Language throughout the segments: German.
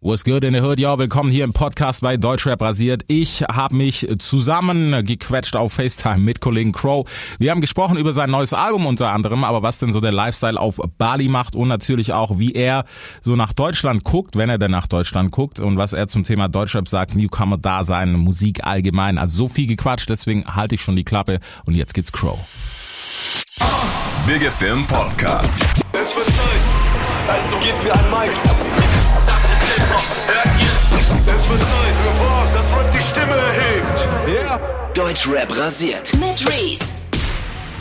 What's good in the hood? Ja, willkommen hier im Podcast bei Deutschrap rasiert. Ich habe mich zusammen gequetscht auf FaceTime mit Kollegen Crow. Wir haben gesprochen über sein neues Album unter anderem, aber was denn so der Lifestyle auf Bali macht und natürlich auch, wie er so nach Deutschland guckt, wenn er denn nach Deutschland guckt und was er zum Thema Deutschrap sagt, Newcomer da sein, Musik allgemein. Also so viel gequatscht, deswegen halte ich schon die Klappe und jetzt gibt's Crow. Big FM Podcast. Es wird Zeit, also gebt mir ein Mic. Es wird Zeit für was, das Rap die Stimme erhebt. Ja. Deutschrap rasiert. Mit Reese.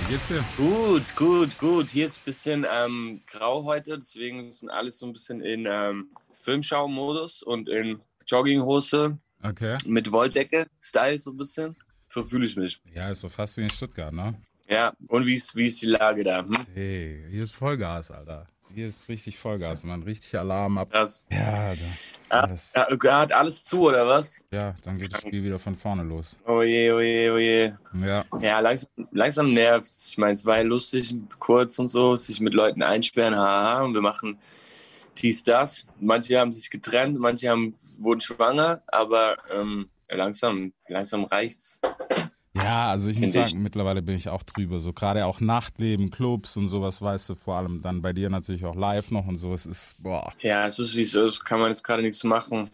Wie geht's dir? Gut, gut, gut. Hier ist ein bisschen ähm, grau heute, deswegen sind alles so ein bisschen in ähm, Filmschau-Modus und in Jogginghose Okay. mit Wolldecke-Style so ein bisschen. So fühle ich mich. Ja, ist so fast wie in Stuttgart, ne? Ja, und wie ist, wie ist die Lage da? Hm? Hey, hier ist Vollgas, Alter. Hier ist richtig Vollgas, man. Richtig Alarm ab. Krass. Ja, da, das, ja, hat alles zu, oder was? ja, dann geht das Spiel wieder von vorne los. Oh je, oh je, oh je. Ja, Ja, langsam, langsam nervt Ich meine, es war ja lustig, kurz und so, sich mit Leuten einsperren, haha, und wir machen dies, das. Manche haben sich getrennt, manche haben, wurden schwanger, aber ähm, langsam, langsam reicht's. Ja, also ich muss Finde ich. sagen, mittlerweile bin ich auch drüber. So gerade auch Nachtleben, Clubs und sowas, weißt du, vor allem dann bei dir natürlich auch live noch und so. Es ist, boah. Ja, es ist wie es ist, kann man jetzt gerade nichts machen.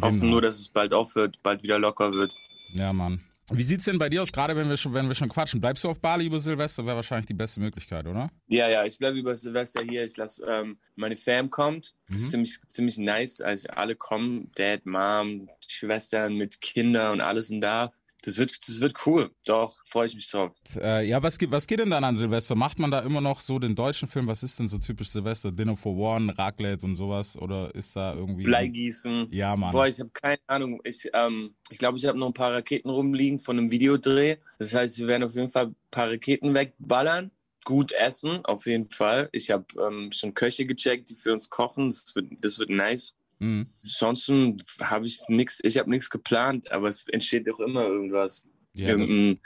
Hoffen Genau. nur, dass es bald aufhört, bald wieder locker wird. Ja, Mann. Wie sieht's denn bei dir aus, gerade wenn wir schon, wenn wir schon quatschen? Bleibst du auf Bali über Silvester? Wäre wahrscheinlich die beste Möglichkeit, oder? Ja, ja, ich bleibe über Silvester hier. Ich lasse, ähm, meine Fam kommt. Das Mhm. ist ziemlich, ziemlich nice. Also alle kommen, Dad, Mom, Schwestern mit Kindern und alles sind da. Das wird, das wird cool. Doch, freue ich mich drauf. Äh, ja, was, geht- was geht denn dann an Silvester? Macht man da immer noch so den deutschen Film? Was ist denn so typisch Silvester? Dinner for One, Raclette und sowas? Oder ist da irgendwie. Bleigießen. Ja, Mann. Boah, ich habe keine Ahnung. Ich ähm, ich, glaube, ich habe noch ein paar Raketen rumliegen von einem Videodreh. Das heißt, wir werden auf jeden Fall ein paar Raketen wegballern. Gut essen, auf jeden Fall. Ich habe ähm, schon Köche gecheckt, die für uns kochen. Das wird, das wird nice. Mhm. Ansonsten habe ich nichts, ich habe nichts geplant, aber es entsteht doch immer irgendwas. Ja, irgendein,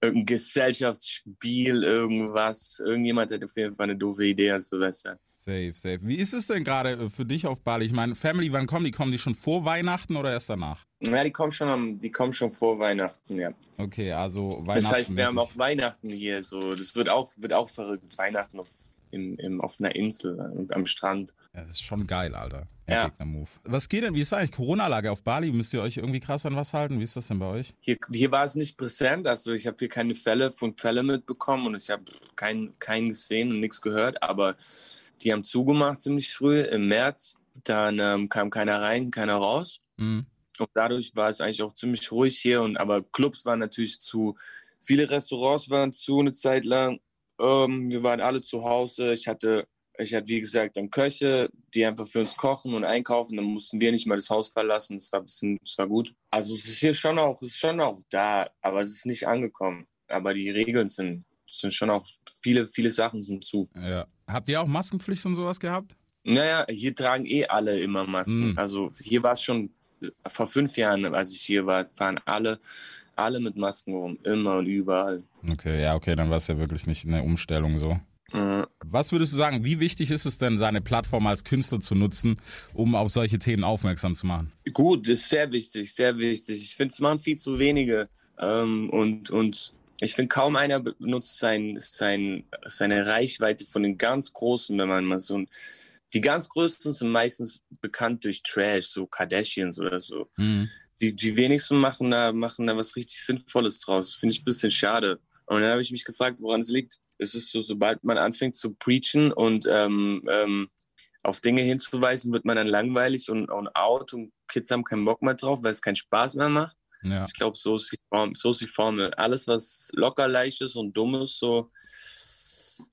irgendein Gesellschaftsspiel, irgendwas. Irgendjemand hat auf jeden Fall eine doofe Idee an Silvester. safe, safe. Wie ist es denn gerade äh, für dich auf Bali? Ich meine, Family, wann kommen die? Kommen die schon vor Weihnachten oder erst danach? Ja, die kommen schon, am, die kommen schon vor Weihnachten, ja. Okay, also Das heißt, wir haben auch Weihnachten hier. So, das wird auch, wird auch verrückt. Weihnachten auf, im, im, auf einer Insel und am Strand. Ja, das ist schon geil, Alter. Ja. Heftiger Move. Was geht denn? Wie ist eigentlich Corona-Lage auf Bali? Müsst ihr euch irgendwie krass an was halten? Wie ist das denn bei euch? Hier, hier war es nicht präsent. Also ich habe hier keine Fälle von Fälle mitbekommen und ich habe keinen keinen gesehen und nichts gehört. Aber die haben zugemacht ziemlich früh im März. Dann ähm, kam keiner rein, keiner raus. Mhm. Und dadurch war es eigentlich auch ziemlich ruhig hier. Und aber Clubs waren natürlich zu, viele Restaurants waren zu eine Zeit lang. Ähm, wir waren alle zu Hause. Ich hatte, ich hatte wie gesagt dann Köche, die einfach für uns kochen und einkaufen. Dann mussten wir nicht mal das Haus verlassen. Das war ein bisschen, das war gut. Also es ist hier schon auch, ist schon auch da, aber es ist nicht angekommen. Aber die Regeln sind, sind schon auch viele, viele Sachen sind zu. Ja. Habt ihr auch Maskenpflicht und sowas gehabt? Naja, hier tragen eh alle immer Masken. Mhm. Also hier war es schon vor fünf Jahren, als ich hier war, fahren alle, alle mit Masken rum, immer und überall. Okay, ja, okay, dann war es ja wirklich nicht eine Umstellung so. Äh, Was würdest du sagen, wie wichtig ist es denn, seine Plattform als Künstler zu nutzen, um auf solche Themen aufmerksam zu machen? Gut, das ist sehr wichtig, sehr wichtig. Ich finde, es machen viel zu wenige. Ähm, und, und ich finde, kaum einer benutzt sein, sein, seine Reichweite von den ganz Großen, wenn man mal so ein. Die ganz Größten sind meistens bekannt durch Trash, so Kardashians oder so. Mhm. die, die wenigsten machen da, machen da was richtig Sinnvolles draus. Das finde ich ein bisschen schade. Und dann habe ich mich gefragt, woran es liegt. Es ist so, sobald man anfängt zu preachen und ähm, ähm, auf Dinge hinzuweisen, wird man dann langweilig und, und out und Kids haben keinen Bock mehr drauf, weil es keinen Spaß mehr macht. Ja. Ich glaube, so, ist die Form- so ist die Formel. Alles, was locker leicht ist und dumm ist, so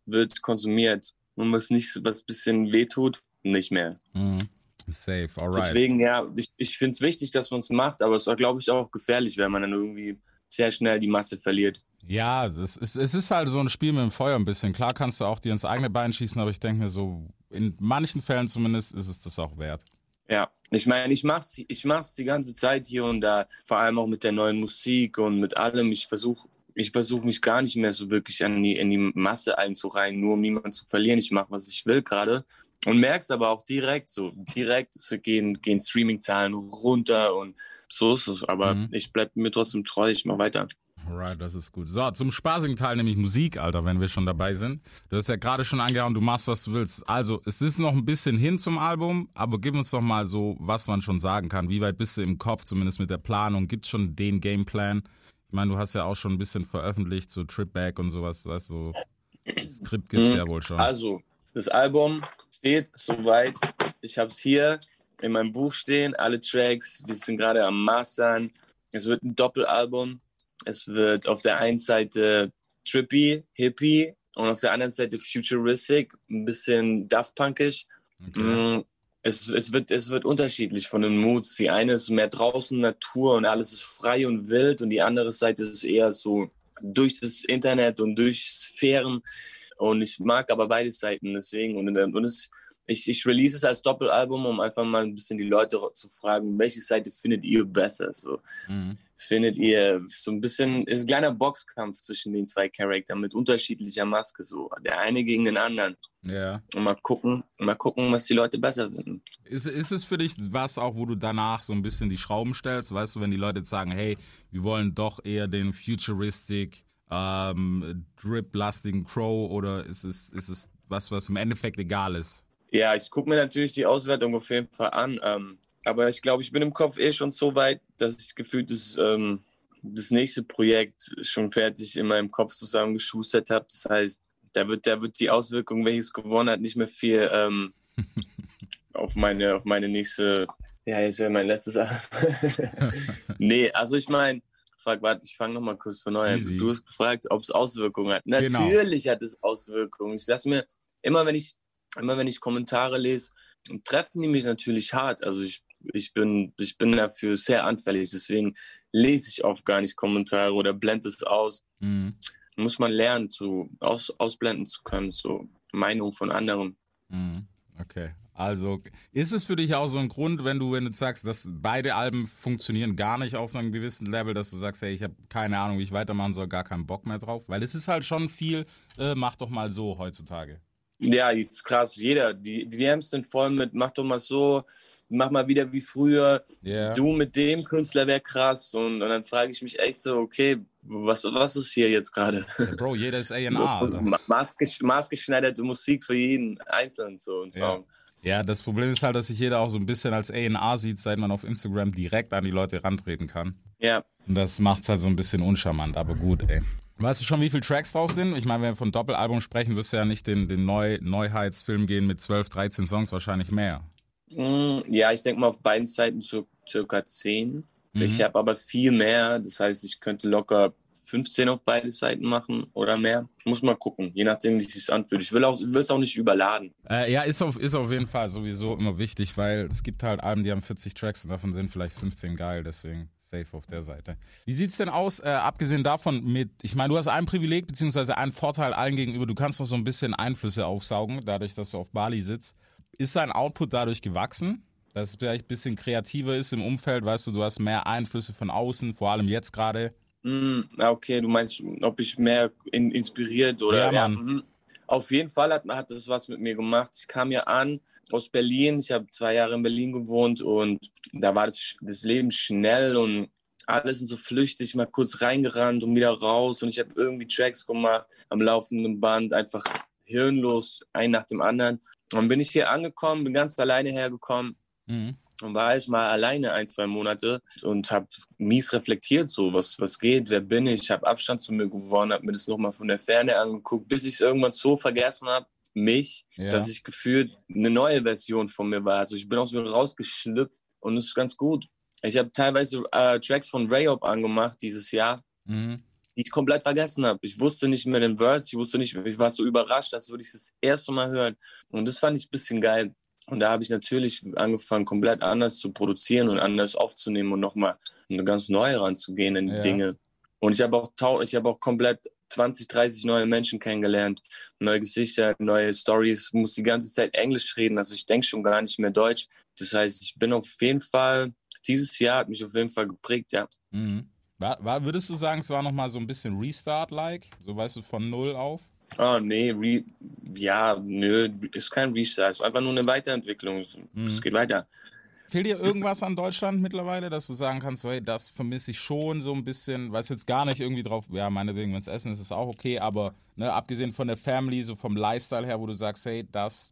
wird konsumiert. Und was nicht, was ein bisschen wehtut, nicht mehr. Mhm. Safe, alright. Deswegen, ja, ich, ich finde es wichtig, dass man es macht, aber es ist, glaube ich, auch gefährlich, wenn man dann irgendwie sehr schnell die Masse verliert. Ja, das ist, es ist halt so ein Spiel mit dem Feuer ein bisschen. Klar kannst du auch dir ins eigene Bein schießen, aber ich denke mir so, in manchen Fällen zumindest ist es das auch wert. Ja, ich meine, ich mach's, ich mach's die ganze Zeit hier und da, vor allem auch mit der neuen Musik und mit allem. Ich versuche ich versuche mich gar nicht mehr so wirklich an die, in die Masse einzureihen, nur um niemanden zu verlieren. Ich mache, was ich will gerade. und merkst aber auch direkt so, direkt gehen, gehen Streaming-Zahlen runter und so ist es. Aber Mhm. ich bleib mir trotzdem treu, ich mach weiter. Alright, das ist gut. So, zum spaßigen Teil, nämlich Musik, Alter, wenn wir schon dabei sind. Du hast ja gerade schon angehauen, du machst, was du willst. Also, es ist noch ein bisschen hin zum Album, aber gib uns doch mal so, was man schon sagen kann. Wie weit bist du im Kopf, zumindest mit der Planung? Gibt's schon den Gameplan? Ich meine, du hast ja auch schon ein bisschen veröffentlicht, so Tripback und sowas, weißt du, so Skript gibt's Mhm. ja wohl schon. Also, das Album steht soweit. Ich habe es hier in meinem Buch stehen, alle Tracks. Wir sind gerade am Mastern. Es wird ein Doppelalbum. Es wird auf der einen Seite trippy, hippie und auf der anderen Seite futuristic, ein bisschen Daft Punkisch. Okay. Mm, Es, es, wird, es wird unterschiedlich von den Moods. Die eine ist mehr draußen Natur und alles ist frei und wild und die andere Seite ist eher so durch das Internet und durch Sphären. Und ich mag aber beide Seiten deswegen. Und, und es, ich, ich release es als Doppelalbum, um einfach mal ein bisschen die Leute zu fragen, welche Seite findet ihr besser? So, Mhm. findet ihr so ein bisschen, ist ein kleiner Boxkampf zwischen den zwei Charakteren mit unterschiedlicher Maske. So, der eine gegen den anderen. Ja. Und mal gucken, mal gucken, was die Leute besser finden. Ist, ist es für dich was auch, wo du danach so ein bisschen die Schrauben stellst? Weißt du, wenn die Leute jetzt sagen, hey, wir wollen doch eher den futuristic, ähm, drip-lastigen Crow oder ist es, ist es was, was im Endeffekt egal ist? Ja, ich gucke mir natürlich die Auswertung auf jeden Fall an. Ähm, aber ich glaube, ich bin im Kopf eh schon so weit, dass ich gefühlt das, ähm, das nächste Projekt schon fertig in meinem Kopf zusammengeschustert habe. Das heißt, da wird, da wird die Auswirkung, welches gewonnen hat, nicht mehr viel ähm, auf, meine, auf meine nächste. Ja, jetzt wäre mein letztes. nee, also ich meine, fuck, warte, ich fange nochmal kurz von neu an. Easy. Du hast gefragt, ob es Auswirkungen hat. Genau. Natürlich hat es Auswirkungen. Ich lasse mir immer, wenn ich immer wenn ich Kommentare lese, treffen die mich natürlich hart. Also ich, ich, bin, ich bin dafür sehr anfällig. Deswegen lese ich oft gar nicht Kommentare oder blende es aus. Mhm. Muss man lernen, zu, aus, ausblenden zu können, so Meinung von anderen. Mhm. Okay. Also ist es für dich auch so ein Grund, wenn du, wenn du sagst, dass beide Alben funktionieren gar nicht auf einem gewissen Level, dass du sagst, hey, ich habe keine Ahnung, wie ich weitermachen soll, gar keinen Bock mehr drauf? Weil es ist halt schon viel, äh, mach doch mal so heutzutage. Ja, ist krass. Jeder, die, die DMs sind voll mit, mach doch mal so, mach mal wieder wie früher. Ja. Du mit dem Künstler wäre krass. Und, und dann frage ich mich echt so, okay, was, was ist hier jetzt gerade? Bro, jeder ist A&R. Maßgesch maßgeschneiderte Musik für jeden Einzelnen, so ein Ja. Song. Ja, das Problem ist halt, dass sich jeder auch so ein bisschen als A&R sieht, seit man auf Instagram direkt an die Leute rantreten kann. Ja. Und das macht's halt so ein bisschen uncharmant, aber gut, ey. Weißt du schon, wie viele Tracks drauf sind? Ich meine, wenn wir von Doppelalbum sprechen, wirst du ja nicht den, den Neu Neuheitsfilm gehen mit 12, 13 Songs, wahrscheinlich mehr. Mm, Ja, ich denke mal auf beiden Seiten so circa 10. Ich Mhm. habe aber viel mehr. Das heißt, ich könnte locker 15 auf beide Seiten machen oder mehr. Muss mal gucken, je nachdem, wie es sich anfühlt. Ich will auch, es auch nicht überladen. Äh, ja, ist auf, ist auf jeden Fall sowieso immer wichtig, weil es gibt halt Alben, die haben 40 Tracks und davon sind vielleicht 15 geil, deswegen safe auf der Seite. Wie sieht's denn aus, äh, abgesehen davon mit, ich meine, du hast ein Privileg beziehungsweise einen Vorteil allen gegenüber, du kannst noch so ein bisschen Einflüsse aufsaugen, dadurch, dass du auf Bali sitzt. Ist dein Output dadurch gewachsen? Dass es vielleicht ein bisschen kreativer ist im Umfeld, weißt du, du hast mehr Einflüsse von außen, vor allem jetzt gerade. Mm, okay, du meinst, ob ich mehr in, inspiriert oder. Ja, Mann. mhm. Auf jeden Fall hat, hat das was mit mir gemacht. Ich kam ja an aus Berlin. Ich habe zwei Jahre in Berlin gewohnt und da war das, das Leben schnell und alles sind so flüchtig, mal kurz reingerannt und wieder raus. Und ich habe irgendwie Tracks gemacht am laufenden Band, einfach hirnlos, ein nach dem anderen. Und dann bin ich hier angekommen, bin ganz alleine hergekommen Mhm. und war ich mal alleine ein, zwei Monate und habe mies reflektiert, so was, was geht, wer bin ich, habe Abstand zu mir gewonnen, habe mir das nochmal von der Ferne angeguckt, bis ich es irgendwann so vergessen habe, mich, Ja. dass ich gefühlt eine neue Version von mir war. Also ich bin aus mir rausgeschlüpft und es ist ganz gut. Ich habe teilweise äh, Tracks von Rayop angemacht dieses Jahr, Mhm. die ich komplett vergessen habe. Ich wusste nicht mehr den Verse, ich wusste nicht, ich war so überrascht, als würde ich es das erste Mal hören. Und das fand ich ein bisschen geil. Und da habe ich natürlich angefangen, komplett anders zu produzieren und anders aufzunehmen und nochmal ganz neu ranzugehen in die Ja. Dinge. Und ich habe auch, ich habe auch komplett 20, 30 neue Menschen kennengelernt, neue Gesichter, neue Stories, muss die ganze Zeit Englisch reden, also ich denke schon gar nicht mehr Deutsch. Das heißt, ich bin auf jeden Fall, dieses Jahr hat mich auf jeden Fall geprägt, ja. Mhm. War, war, würdest du sagen, es war nochmal so ein bisschen Restart-like? So weißt du, von null auf? Oh, nee, re, ja, nö, ist kein Restart, ist einfach nur eine Weiterentwicklung. Mhm. es geht weiter. Fehlt dir irgendwas an Deutschland mittlerweile, dass du sagen kannst, so, hey, das vermisse ich schon so ein bisschen, weiß jetzt gar nicht irgendwie drauf, ja, meinetwegen, wenn es Essen ist, ist auch okay, aber ne, abgesehen von der Family, so vom Lifestyle her, wo du sagst, hey, das,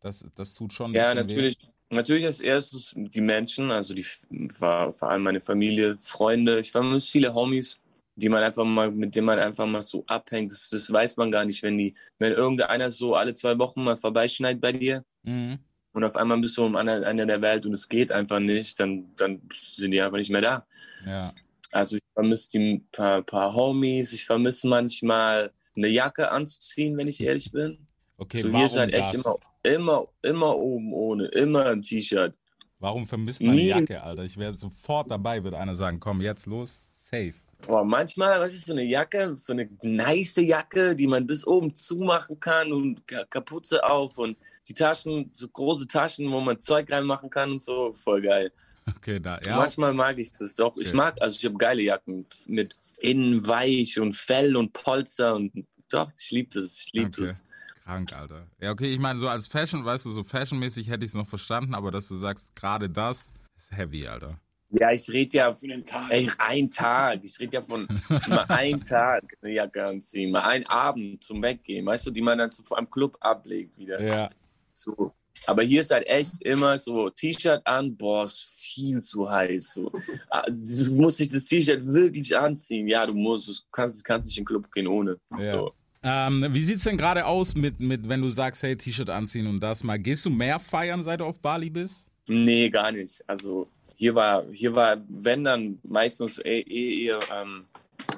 das, das tut schon Ja, natürlich. Natürlich als erstes die Menschen, also die, vor, vor allem meine Familie, Freunde. Ich vermisse viele Homies, die man einfach mal, mit denen man einfach mal so abhängt. Das, das weiß man gar nicht, wenn die, wenn irgendeiner so alle zwei Wochen mal vorbeischneit bei dir weh. Mhm. Und auf einmal bist du am anderen Ende der Welt und es geht einfach nicht, dann, dann sind die einfach nicht mehr da. Ja. Also ich vermisse die paar, paar Homies, ich vermisse manchmal eine Jacke anzuziehen, wenn ich ehrlich bin. Okay, so hier ist halt echt das? immer, immer, immer oben ohne, immer ein T-Shirt. Warum vermisst man eine. Jacke, Alter? Ich wäre sofort dabei, würde einer sagen, komm, jetzt los, safe. Boah, manchmal, was ist so eine Jacke, so eine nice Jacke, die man bis oben zumachen kann und Ka- Kapuze auf und die Taschen, so große Taschen, wo man Zeug reinmachen kann und so, voll geil. Okay, da, ja. Manchmal mag ich das doch. Ich Okay. mag, also ich habe geile Jacken mit innen weich und Fell und Polster und doch, ich liebe das, ich liebe Okay. das. Krank, Alter. Ja, okay, ich meine, so als Fashion, weißt du, so fashionmäßig hätte ich es noch verstanden, aber dass du sagst, gerade das ist heavy, Alter. Ja, ich rede ja Für den Tag. Ey, ein Tag. Ich rede ja von mal einen Tag eine Jacke anziehen, mal einen Abend zum Weggehen, weißt du, die man dann so am Club ablegt wieder. Ja. So. Aber hier ist halt echt immer so T-Shirt an, boah, ist viel zu heiß. So. Ah, Du musst dich das T-Shirt wirklich anziehen. Ja, du musst, du kannst, kannst nicht in den Club gehen ohne. Ja. So. Ähm, wie sieht's denn gerade aus mit, mit, wenn du sagst, hey, T-Shirt anziehen und das mal? Gehst du mehr feiern, seit du auf Bali bist? Nee, gar nicht. Also hier war, hier war, wenn dann meistens eh, eh, eher, ähm,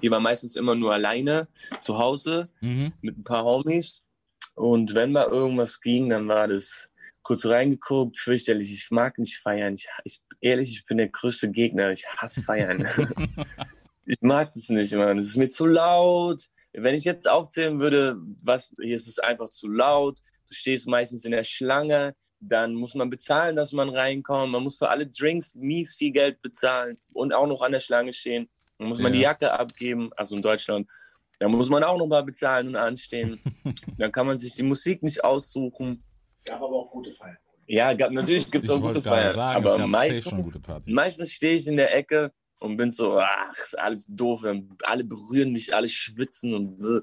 hier war meistens immer nur alleine zu Hause Mhm. mit ein paar Homies. Und wenn mal irgendwas ging, dann war das kurz reingeguckt, fürchterlich. Ich mag nicht feiern. Ich, ich ehrlich, ich bin der größte Gegner. Ich hasse feiern. ich mag das nicht, Mann. Es ist mir zu laut. Wenn ich jetzt aufzählen würde, was, hier ist es einfach zu laut. Du stehst meistens in der Schlange. Dann muss man bezahlen, dass man reinkommt. Man muss für alle Drinks mies viel Geld bezahlen und auch noch an der Schlange stehen. Dann muss man Ja. die Jacke abgeben, also in Deutschland. Da muss man auch noch mal bezahlen und anstehen. Dann kann man sich die Musik nicht aussuchen. Gab aber auch gute Feiern. Ja, gab, natürlich gibt es auch gute Feiern. sagen, aber meistens, gute meistens stehe ich in der Ecke und bin so, ach, ist alles doof. Alle berühren mich, alle schwitzen und bläh.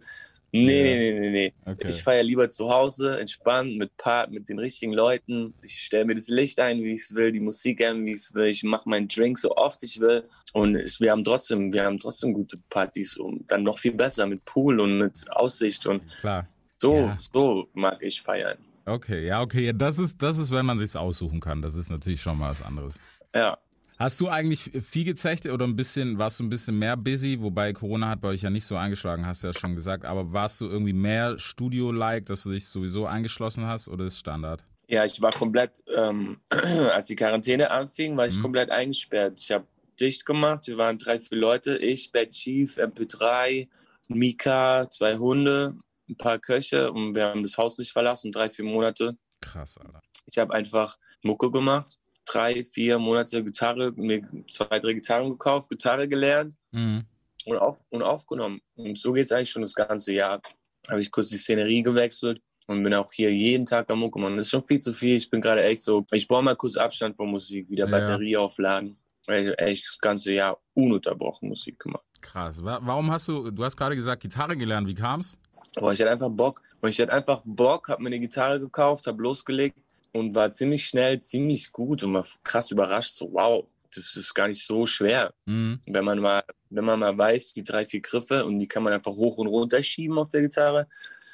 Nee, Ja. nee, nee, nee, nee. Okay. Ich feiere lieber zu Hause, entspannt, mit, paar, mit den richtigen Leuten. Ich stelle mir das Licht ein, wie ich es will, die Musik ein, wie ich es will. Ich mache meinen Drink so oft ich will. Und es, wir, haben trotzdem, wir haben trotzdem gute Partys und dann noch viel besser mit Pool und mit Aussicht. Und Klar. so, Ja. so mag ich feiern. Okay, ja, okay. Ja, das ist, das ist, wenn man sich's aussuchen kann. Das ist natürlich schon mal was anderes. Ja. Hast du eigentlich viel gezecht oder ein bisschen, warst du ein bisschen mehr busy? Wobei Corona hat bei euch ja nicht so eingeschlagen, hast du ja schon gesagt. Aber warst du irgendwie mehr Studio-like, dass du dich sowieso eingeschlossen hast oder ist Standard? Ja, ich war komplett, ähm, als die Quarantäne anfing, war ich Mhm. komplett eingesperrt. Ich habe dicht gemacht. Wir waren drei, vier Leute. Ich, Bad Chief, MP3, Mika, zwei Hunde, ein paar Köche und wir haben das Haus nicht verlassen, drei, vier Monate. Krass, Alter. Ich habe einfach Mucke gemacht. Drei, vier Monate Gitarre, mir zwei, drei Gitarren gekauft, Gitarre gelernt Mhm. und, auf, und aufgenommen. Und so geht es eigentlich schon das ganze Jahr. Habe ich kurz die Szenerie gewechselt und bin auch hier jeden Tag am Mucke machen. Das ist schon viel zu viel. Ich bin gerade echt so, ich brauche mal kurz Abstand von Musik, wieder Ja. Batterie aufladen. Weil ich echt das ganze Jahr ununterbrochen Musik gemacht. Krass. Wa- Warum hast du, du hast gerade gesagt, Gitarre gelernt. Wie kam's? Aber ich hatte einfach Bock. Und ich hatte einfach Bock, habe mir eine Gitarre gekauft, habe losgelegt und war ziemlich schnell, ziemlich gut und war krass überrascht. So, wow, das ist gar nicht so schwer. Mhm. Wenn man mal, wenn man mal weiß, die drei, vier Griffe und die kann man einfach hoch und runter schieben auf der Gitarre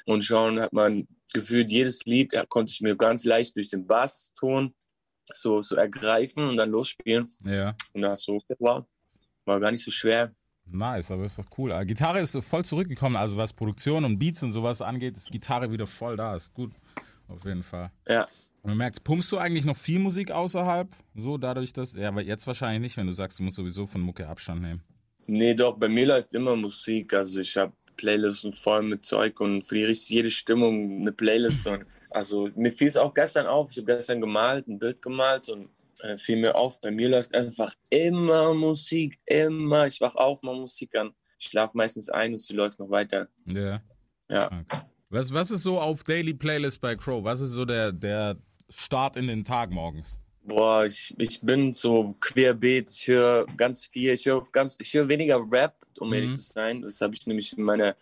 und schon hat man gefühlt jedes Lied, konnte ich mir ganz leicht durch den Basston so, so ergreifen und dann losspielen. Ja. Und da so, wow, war gar nicht so schwer. Nice, aber ist doch cool. Ah, Gitarre ist so voll zurückgekommen, also was Produktion und Beats und sowas angeht, ist Gitarre wieder voll da. Ist gut, auf jeden Fall. Ja, Man merkt, pumpst du eigentlich noch viel Musik außerhalb? So dadurch, dass, ja, aber jetzt wahrscheinlich nicht, wenn du sagst, du musst sowieso von Mucke Abstand nehmen. Nee, doch, bei mir läuft immer Musik. Also ich habe Playlisten voll mit Zeug und für die richtig jede Stimmung eine Playlist. Und also mir fiel es auch gestern auf. Ich habe gestern gemalt, ein Bild gemalt und äh, fiel mir auf, bei mir läuft einfach immer Musik, immer. Ich wach auf, mach Musik an. Ich schlafe meistens ein und sie läuft noch weiter. Ja. Ja. Okay. Was, was ist so auf Daily Playlist bei Crow? Was ist so der, der Start in den Tag morgens? Boah, ich, ich bin so querbeet. Ich höre ganz viel. Ich höre ganz, ich höre weniger Rap, um Mhm. ehrlich zu sein. Das habe ich nämlich in meiner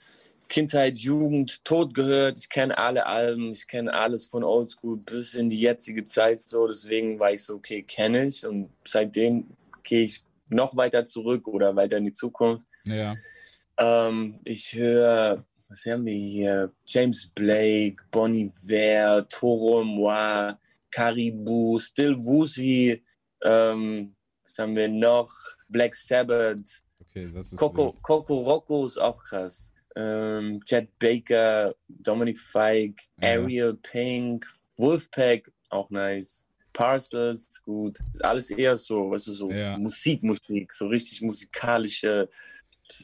Kindheit, Jugend tot gehört. Ich kenne alle Alben, ich kenne alles von Oldschool bis in die jetzige Zeit so. Deswegen war ich so, okay, kenne ich. Und seitdem gehe ich noch weiter zurück oder weiter in die Zukunft. Ja. Ähm, ich höre, was haben wir hier? James Blake, Bonnie Iver, Toro Moi, Caribou, Still Woozy, ähm, was haben wir noch? Black Sabbath, Okay, das ist. Coco, Coco Rocco ist auch krass. Ähm, Chad Baker, Dominic Fike, Ja. Ariel Pink, Wolfpack, auch nice. Parcels, ist gut. Ist alles eher so, was ist so Ja. Musik, Musik, so richtig musikalische,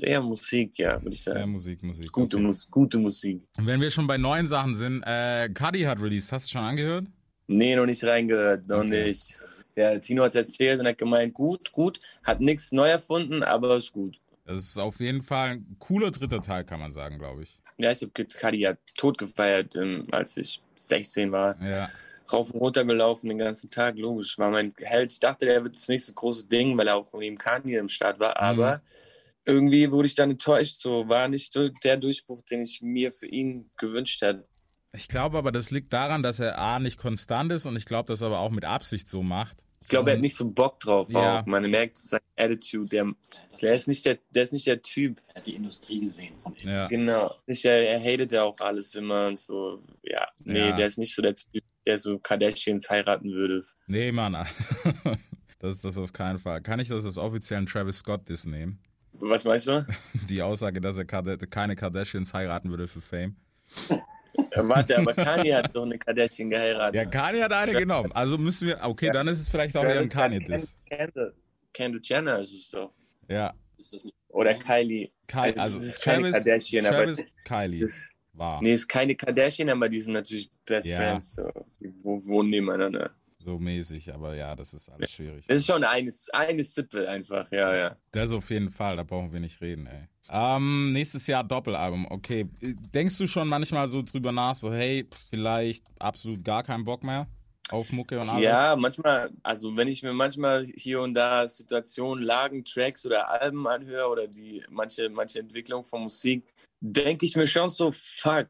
eher Musik, ja, würde ich Sehr sagen. Musik, Musik. Gute, okay. Mus gute Musik. Wenn wir schon bei neuen Sachen sind, äh, Cuddy hat released. Hast du schon angehört? Nee, noch nicht reingehört, noch Okay. nicht. Der Tino hat erzählt und hat gemeint, gut, gut, hat nichts neu erfunden, aber ist gut. Das ist auf jeden Fall ein cooler dritter Teil, kann man sagen, glaube ich. Ja, ich habe Cudi ja tot gefeiert, ähm, als ich 16 war. Ja. Rauf und runter gelaufen den ganzen Tag, logisch. War mein Held. Ich dachte, der wird das nächste große Ding, weil er auch neben Kanye im Start war. Aber irgendwie wurde ich dann enttäuscht. So war nicht so der Durchbruch, den ich mir für ihn gewünscht hätte. Ich glaube aber, das liegt daran, dass er A nicht konstant ist und ich glaube, dass er aber auch mit Absicht so macht. Ich glaube, er hat nicht so Bock drauf. Ja. Auch. Man merkt seine Attitude. Der, der, ist nicht der, der ist nicht der Typ. Er hat die Industrie gesehen von ihm. Ja. Genau. Nicht, er, er hatet ja auch alles immer und so. Ja, nee, Ja. der ist nicht so der Typ, der so Kardashians heiraten würde. Nee, Mann. Das ist das auf keinen Fall. Kann ich das als offiziellen Travis Scott Diss nehmen? Was meinst du? Die Aussage, dass er keine Kardashians heiraten würde für Fame. Warte, aber Kanye hat doch eine Kardashian geheiratet. Ja, Kanye hat eine genommen. Also müssen wir, okay, dann ist es vielleicht auch wieder ein Kanye-Diss. Kendall. Kendall Jenner ist es doch. Ja, Ist das nicht? Oder Kylie. Ky Also, also ist Travis, Kardashian, aber Travis Kylie Das, war nee, ist keine Kardashian, aber die sind natürlich Best Ja. Friends. So. Die wo- wohnen nebeneinander. So mäßig, aber ja, das ist alles schwierig. Das ist schon eine, eine Sippe einfach, ja, ja. Das auf jeden Fall, da brauchen wir nicht reden, ey. Ähm, nächstes Jahr Doppelalbum, okay. Denkst du schon manchmal so drüber nach, so hey, vielleicht absolut gar keinen Bock mehr auf Mucke und alles? Ja, manchmal, also wenn ich mir manchmal hier und da Situationen, Lagen, Tracks oder Alben anhöre oder die manche, manche Entwicklung von Musik, denke ich mir schon so, fuck,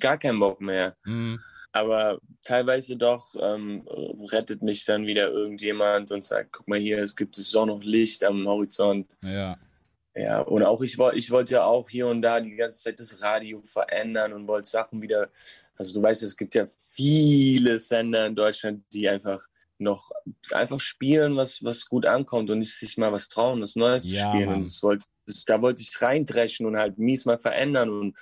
gar keinen Bock mehr. Mhm. Aber teilweise doch ähm, rettet mich dann wieder irgendjemand und sagt, guck mal hier, es gibt es auch noch Licht am Horizont. Ja, Ja, und auch ich, ich wollte ja auch hier und da die ganze Zeit das Radio verändern und wollte Sachen wieder, also du weißt, es gibt ja viele Sender in Deutschland, die einfach noch einfach spielen, was, was gut ankommt und nicht sich mal was trauen, was Neues zu Ja, spielen. Mann. Und das wollte, das, da wollte ich reindreschen und halt mies mal verändern und,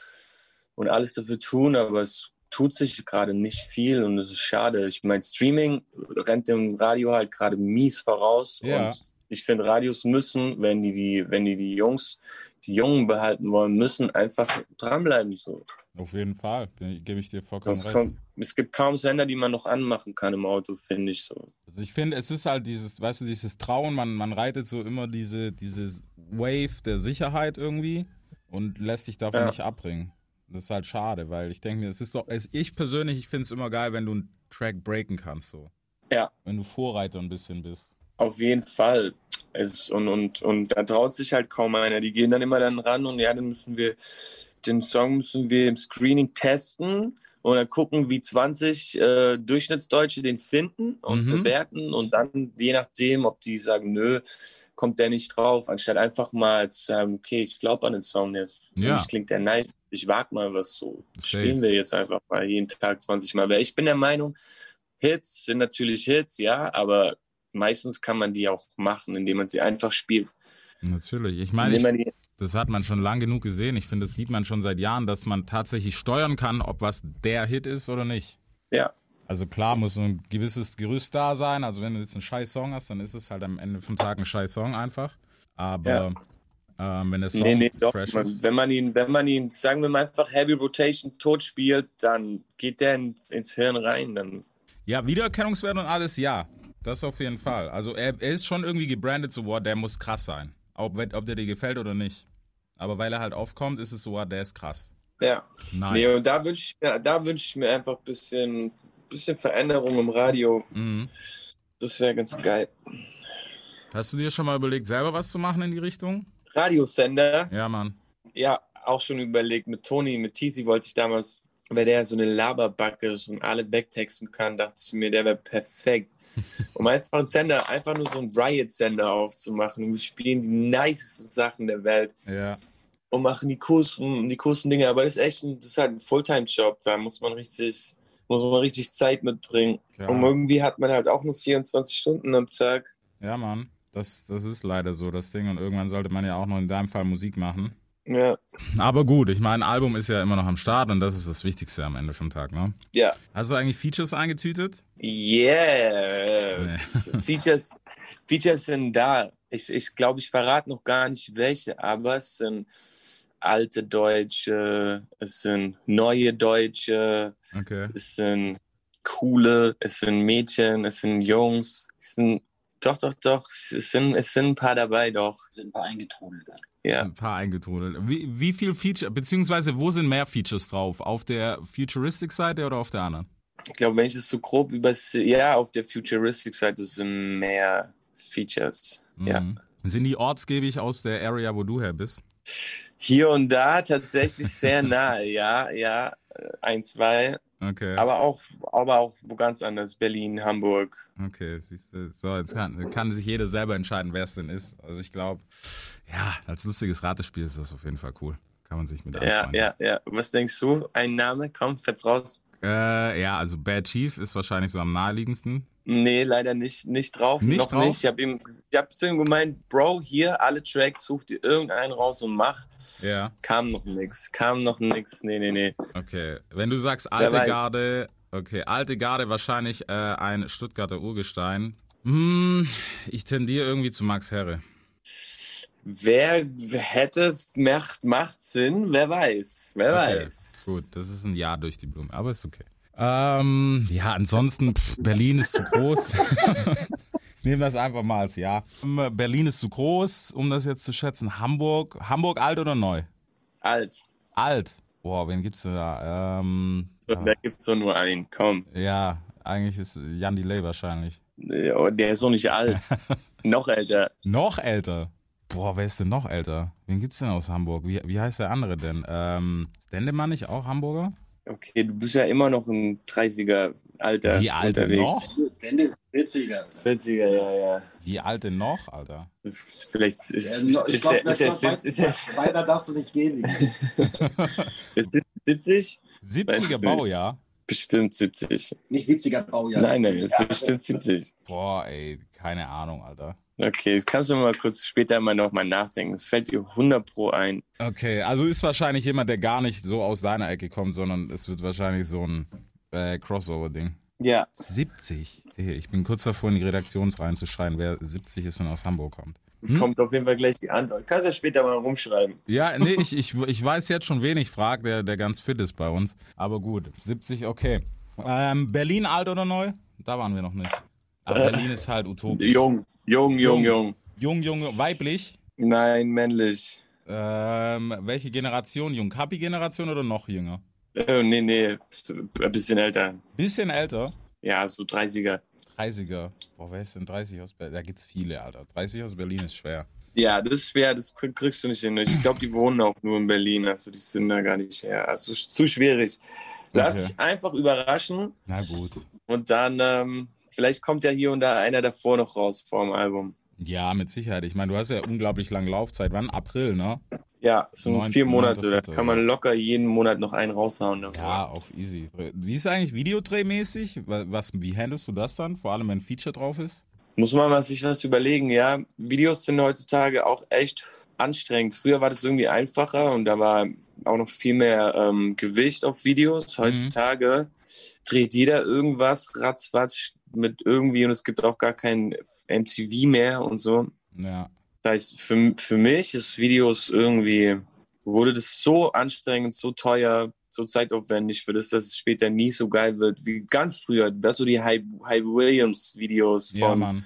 und alles dafür tun, aber es tut sich gerade nicht viel und es ist schade. Ich meine, Streaming rennt dem Radio halt gerade mies voraus Ja. und ich finde, Radios müssen, wenn die, die, wenn die die Jungs, die Jungen behalten wollen, müssen einfach dranbleiben. So. auf jeden Fall, gebe ich dir vollkommen Das recht. kommt, es gibt kaum Sender, die man noch anmachen kann im Auto, finde ich so. Also ich finde, es ist halt dieses, weißt du, dieses Trauen, man, man reitet so immer diese, diese Wave der Sicherheit irgendwie und lässt sich davon Ja. nicht abbringen. Das ist halt schade, weil ich denke mir, es ist doch, ich persönlich, ich finde es immer geil, wenn du einen Track breaken kannst, so. Ja. Wenn du Vorreiter ein bisschen bist. Auf jeden Fall. Es, und, und, und da traut sich halt kaum einer. Die gehen dann immer dann ran und ja, dann müssen wir, den Song müssen wir im Screening testen und dann gucken, wie 20 äh, Durchschnittsdeutsche den finden und Mhm. bewerten und dann, je nachdem, ob die sagen, nö, kommt der nicht drauf, anstatt einfach mal zu sagen, okay, ich glaube an den Song, der Ja. mich klingt der nice, ich wag mal was so. Safe. Spielen wir jetzt einfach mal jeden Tag 20 Mal. Weil ich bin der Meinung, Hits sind natürlich Hits, ja, aber meistens kann man die auch machen, indem man sie einfach spielt. Natürlich. Ich meine, ich, das hat man schon lang genug gesehen. Ich finde, das sieht man schon seit Jahren, dass man tatsächlich steuern kann, ob was der Hit ist oder nicht. ja, Also klar muss ein gewisses Gerüst da sein. Also wenn du jetzt einen scheiß Song hast, dann ist es halt am Ende vom Tag ein scheiß Song einfach. Aber ähm, wenn der Song nee, nee, doch. fresh Man, ist. wenn man ihn, wenn man ihn, sagen wir mal einfach Heavy Rotation tot spielt, dann geht der ins, ins Hirn rein. Dann, Ja, Wiedererkennungswert und alles, ja. Das auf jeden Fall. Also er, er ist schon irgendwie gebrandet so, boah, der muss krass sein. Ob, ob der dir gefällt oder nicht. Aber weil er halt aufkommt, ist es so, ah, der ist krass. Ja. Nein. Nee, und da wünsche ich, mir- da wünsch ich mir einfach ein bisschen, bisschen Veränderung im Radio. Mhm. Das wäre ganz geil. Hast du dir schon mal überlegt, selber was zu machen in die Richtung? Radiosender, Ja, Mann. ja, auch schon überlegt. Mit Toni, mit Tizi wollte ich damals, weil der so eine Laberbacke ist und alle wegtexten kann, dachte ich mir, der wäre perfekt. Um einfach einen Sender, einfach nur so einen Riot-Sender aufzumachen. Und wir spielen die nicesten Sachen der Welt. Ja. und machen die coolsten, die coolsten Dinge. Aber das ist echt ein, das ist halt ein Fulltime-Job. Da muss man richtig, muss man richtig Zeit mitbringen. Klar. Und irgendwie hat man halt auch nur 24 Stunden am Tag. Ja, Mann. Das, das ist leider so, das Ding. Und irgendwann sollte man ja auch noch in deinem Fall Musik machen. Ja. Aber gut, ich meine, ein Album ist ja immer noch am Start und das ist das Wichtigste am Ende vom Tag, ne? Ja. Hast du eigentlich Features eingetütet? Yes. Features, Features sind da. Ich, ich glaube, ich verrate noch gar nicht welche, aber es sind alte Deutsche, es sind neue Deutsche, Okay. es sind coole, es sind Mädchen, es sind Jungs, es sind doch, doch, doch, es sind, es sind ein paar dabei, doch. sind ein paar eingetrudelt. Ja. Ein paar eingetrudelt. Wie, wie viel Feature, beziehungsweise wo sind mehr Features drauf? Auf der Futuristic-Seite oder auf der anderen? Ich glaube, wenn ich es so grob über, ja, auf der Futuristic-Seite sind mehr Features. Ja. Mhm. Sind die ortsgebig aus der Area, wo du her bist? Hier und da tatsächlich sehr nahe, ja, ja, ein, zwei, Okay. aber auch, aber auch wo ganz anders, Berlin, Hamburg. Okay, siehst du. So, jetzt kann, kann sich jeder selber entscheiden, wer es denn ist. Also ich glaube, ja, als lustiges Ratespiel ist das auf jeden Fall cool. Kann man sich mit Ja, anfreunden. ja, ja. Was denkst du? Ein Name? Komm, fetz raus. Äh, ja, also Bad Chief ist wahrscheinlich so am naheliegendsten. Nee, leider nicht, nicht drauf. Nicht noch drauf? nicht. Ich habe ihm, ich hab zu ihm gemeint, Bro, hier alle Tracks, such dir irgendeinen raus und mach. Ja. Kam noch nix, kam noch nix. Nee, nee, nee. Okay. Wenn du sagst alte. Garde, okay, alte Garde wahrscheinlich äh, ein Stuttgarter Urgestein. Hm, ich tendiere irgendwie zu Max Herre. Wer hätte, macht, macht Sinn, wer weiß. Wer Okay, weiß. Gut, das ist ein Jahr durch die Blume, aber ist okay. Ähm, ja, ansonsten, pff, Berlin ist zu groß. Nehmen wir es einfach mal als Ja. Berlin ist zu groß, um das jetzt zu schätzen. Hamburg, Hamburg alt oder neu? Alt. Alt. Boah, wen gibt's denn da? Ähm, So, Da gibt's doch nur einen, komm. ja, eigentlich ist Jan Delay wahrscheinlich. Ja, Der ist doch nicht alt. noch älter. Noch älter. Boah, wer ist denn noch älter? Wen gibt's denn aus Hamburg? Wie, wie heißt der andere denn? Ähm, ist Dendemann nicht auch Hamburger? Okay, du bist ja immer noch ein 30er Alter Wie alt unterwegs. noch? Denn der ist 40er. 40er, ja, ja. Wie alt denn noch, Alter? Vielleicht ist, Ja, glaub, er- ist, das sieb- weiß- ist, das- Weiter darfst du nicht gehen. ist er 70? 70er Weiß nicht. Baujahr? Bestimmt 70. Nicht 70er Baujahr. Nein, nein, ist 70er. bestimmt 70. Boah, ey, keine Ahnung, Alter. Okay, das kannst du mal kurz später mal nochmal nachdenken. Das fällt dir 100 pro ein. Okay, also ist wahrscheinlich jemand, der gar nicht so aus deiner Ecke kommt, sondern es wird wahrscheinlich so ein äh, Crossover-Ding. Ja, 70? Ich bin kurz davor, in die Redaktionsreihen zu schreien, wer 70 ist und aus Hamburg kommt. Hm? kommt auf jeden Fall gleich die Antwort. Kannst ja später mal rumschreiben. Ja, nee, ich, ich, ich weiß jetzt schon, wen ich frage, der, der ganz fit ist bei uns. Aber gut, 70, okay. Ähm, Berlin alt oder neu? Da waren wir noch nicht. Aber Berlin ist halt utopisch. Jung, jung, jung, Jung. jung. Jung, weiblich. Nein, männlich. Ähm, welche Generation? Jung? Kapi-Generation oder noch jünger? Äh, nee, nee, ein bisschen älter. Bisschen älter. Ja, so 30er. 30er. Boah, wer ist denn 30 aus Berlin? Da gibt's viele, Alter. 30 aus Berlin ist schwer. Ja, das ist schwer, das krieg- kriegst du nicht hin. Ich glaube, die wohnen auch nur in Berlin, also die sind da gar nicht her. Also zu schwierig. Lass Okay. dich einfach überraschen Na gut. und dann, ähm, vielleicht kommt ja hier und da einer davor noch raus vor dem Album. Ja, mit Sicherheit. Ich meine, du hast ja unglaublich lange Laufzeit. Wann? April, ne? Ja, sind Neun- vier Monate, da kann man locker jeden Monat noch einen raushauen. davor. Ja, auch easy. Wie ist eigentlich Videodrehmäßig? Wa- Was, wie handelst du das dann? Vor allem, wenn ein Feature drauf ist? Muss man mal sich was überlegen, ja. Videos sind heutzutage auch echt anstrengend. Früher war das irgendwie einfacher und da war auch noch viel mehr ähm, Gewicht auf Videos. Heutzutage dreht jeder irgendwas ratzfatz mit irgendwie und es gibt auch gar kein MTV mehr und so. Ja. Das heißt, für, für mich ist Videos irgendwie, wurde das so anstrengend, so teuer, so zeitaufwendig für das, dass es später nie so geil wird wie ganz früher. Das so die Hype, Hype Williams Videos Ja, von Mann.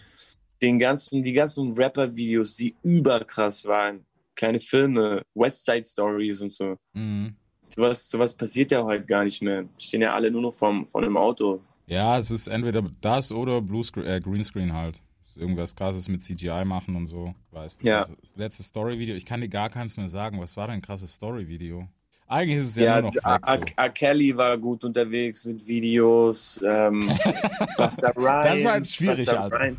den ganzen, die ganzen Rapper-Videos, die überkrass waren. Kleine Filme, West Side Stories und so. Mhm. sowas, sowas passiert ja heute gar nicht mehr. Stehen ja alle nur noch vom, von einem Auto. Ja, es ist entweder das oder Bluescreen, äh, Greenscreen halt. Irgendwas krasses mit CGI machen und so. Weißt du? Ja. Das, das letzte Story-Video, ich kann dir gar keins mehr sagen. Was war denn ein krasses Story-Video? Eigentlich ist es ja, Ja, nur noch A- Flex. So. A. Kelly war gut unterwegs mit Videos. Ähm, Busta Rhymes. Das war jetzt schwierig, Alter.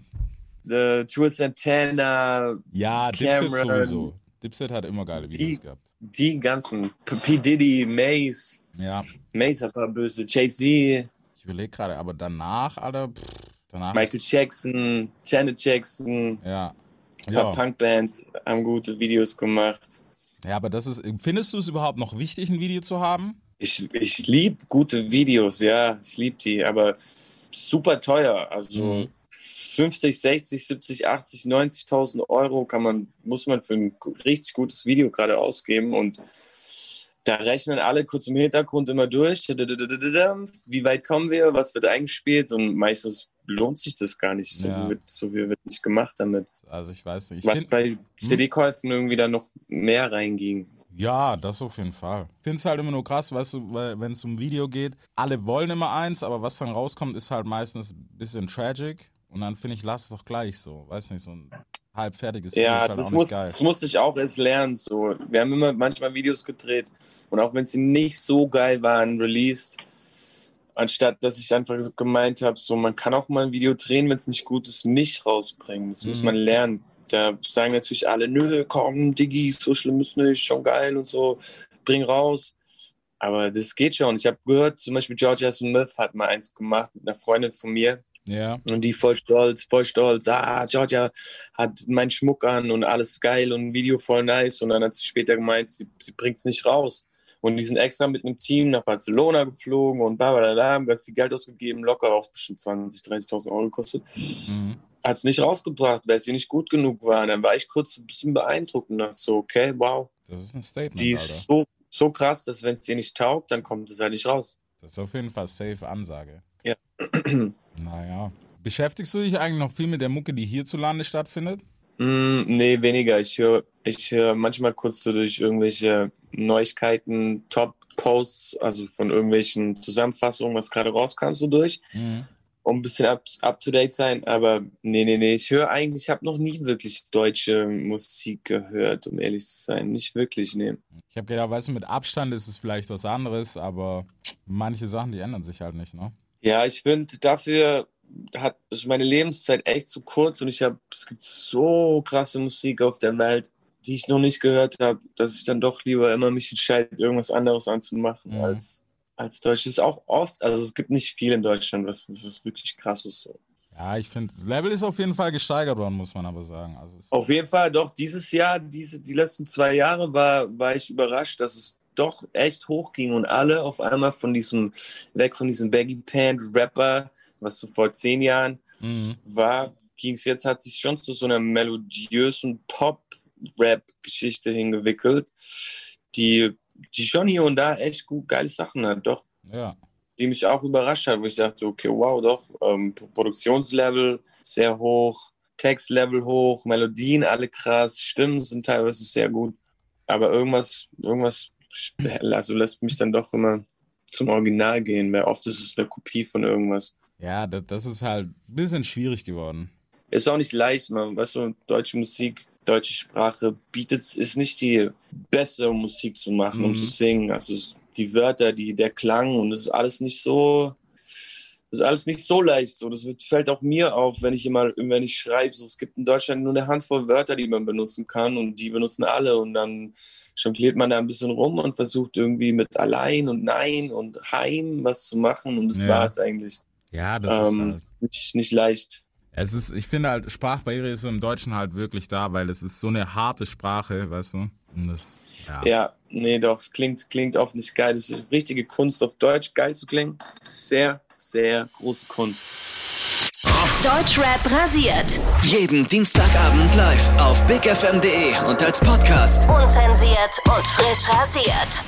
The Jules Santana, Ja, Dipset Cameron. sowieso. Dipset hat immer geile Videos Die- gehabt. die ganzen. P. Diddy, Mace. Ja, Mace hat war böse. Jay-Z, ich überlege gerade, aber danach, Alter, pff, danach. Michael Jackson, Janet Jackson. ja. Ja. Punkbands haben gute Videos gemacht. ja, aber das ist. Findest du es überhaupt noch wichtig, ein Video zu haben? Ich, ich liebe gute Videos, ja, ich liebe die, aber super teuer. Also Mhm. 50, 60, 70, 80, 90.000 Euro kann man, muss man für ein richtig gutes Video gerade ausgeben und da rechnen alle kurz im Hintergrund immer durch, wie weit kommen wir, was wird eingespielt und meistens lohnt sich das gar nicht. So, Ja. wird, so viel wird nicht gemacht damit. Also ich weiß nicht. Ich Was bei CD-Käufen irgendwie da noch mehr reinging. Ja, das auf jeden Fall. Ich finde es halt immer nur krass, weißt du, weil wenn es um Video geht, alle wollen immer eins, aber was dann rauskommt, ist halt meistens ein bisschen tragic. Und dann finde ich, lass es doch gleich so. Weiß nicht, so ein halbfertiges Video Ja, ist halt das, muss, das musste ich auch erst lernen. So. Wir haben immer manchmal Videos gedreht und auch wenn sie nicht so geil waren, released, anstatt dass ich einfach so gemeint habe, so man kann auch mal ein Video drehen, wenn es nicht gut ist, nicht rausbringen. Das muss Mhm. man lernen. Da sagen natürlich alle, nö, komm, Diggi, so schlimm ist nicht, schon geil und so, bring raus. Aber das geht schon. Ich habe gehört, zum Beispiel Georgia Smith hat mal eins gemacht mit einer Freundin von mir. Ja, Und die voll stolz, voll stolz. Ah, Georgia hat meinen Schmuck an und alles geil und ein Video voll nice. Und dann hat sie später gemeint, sie, sie bringt es nicht raus. Und die sind extra mit einem Team nach Barcelona geflogen und bla bla bla, haben ganz viel Geld ausgegeben, locker auf bestimmt 20.000, 30.000 Euro gekostet. mhm. Hat es nicht rausgebracht, weil sie nicht gut genug waren. Dann war ich kurz ein bisschen beeindruckt und dachte so, okay, wow, das ist ein Statement, die ist so, so krass, dass wenn es dir nicht taugt, dann kommt es halt nicht raus. Das ist auf jeden Fall safe Ansage. Ja. Naja. Beschäftigst du dich eigentlich noch viel mit der Mucke, die hierzulande stattfindet? Mm, nee, weniger. Ich höre ich hör manchmal kurz so durch irgendwelche Neuigkeiten, Top-Posts, also von irgendwelchen Zusammenfassungen, was gerade rauskam, so durch, Mhm. um ein bisschen up, up to date sein. Aber nee, nee, nee. Ich höre eigentlich, ich habe noch nie wirklich deutsche Musik gehört, um ehrlich zu sein. Nicht wirklich, nee. Ich habe gedacht, weißt du, mit Abstand ist es vielleicht was anderes, aber manche Sachen, die ändern sich halt nicht, ne? Ja, ich finde, dafür hat ist meine Lebenszeit echt zu kurz und ich habe, es gibt so krasse Musik auf der Welt, die ich noch nicht gehört habe, dass ich dann doch lieber immer mich entscheide, irgendwas anderes anzumachen Mhm. als, als Deutsch. Das ist auch oft, also es gibt nicht viel in Deutschland, was, was wirklich krass ist. So. Ja, ich finde, das Level ist auf jeden Fall gesteigert worden, muss man aber sagen. Also Auf jeden Fall, doch, dieses Jahr, diese, die letzten zwei Jahre war, war ich überrascht, dass es doch echt hochging und alle auf einmal von diesem, weg von diesem Baggy Pant Rapper, was so vor zehn Jahren Mhm. war, ging es jetzt, hat sich schon zu so einer melodiösen Pop-Rap-Geschichte hingewickelt, die, die schon hier und da echt gut geile Sachen hat, doch. Ja. Die mich auch überrascht hat, wo ich dachte, okay, wow, doch, ähm, Produktionslevel sehr hoch, Textlevel hoch, Melodien alle krass, Stimmen sind teilweise sehr gut, aber irgendwas, irgendwas, also lässt mich dann doch immer zum Original gehen, weil oft ist es eine Kopie von irgendwas. Ja, das, ist halt ein bisschen schwierig geworden. ist auch nicht leicht, man. Weißt du, deutsche Musik, deutsche Sprache bietet, ist nicht die beste, um Musik zu machen, um Mhm. zu singen. Also die Wörter, die, der Klang und das ist alles nicht so, das ist alles nicht so leicht. So, das wird, fällt auch mir auf, wenn ich immer, wenn ich schreibe. So, es gibt in Deutschland nur eine Handvoll Wörter, die man benutzen kann und die benutzen alle und dann jongliert man da ein bisschen rum und versucht irgendwie mit allein und nein und heim was zu machen und das Ja. war es eigentlich. Ja, das ist Ähm, halt. nicht, nicht leicht. Es ist, ich finde halt, Sprachbarriere ist im Deutschen halt wirklich da, weil es ist so eine harte Sprache, weißt du? Das, ja. Ja, nee, doch, es klingt, klingt oft nicht geil. Das ist richtige Kunst, auf Deutsch geil zu klingen. Sehr, sehr große Kunst. Deutschrap rasiert. Jeden Dienstagabend live auf bigfm.de und als Podcast. Unzensiert und frisch rasiert.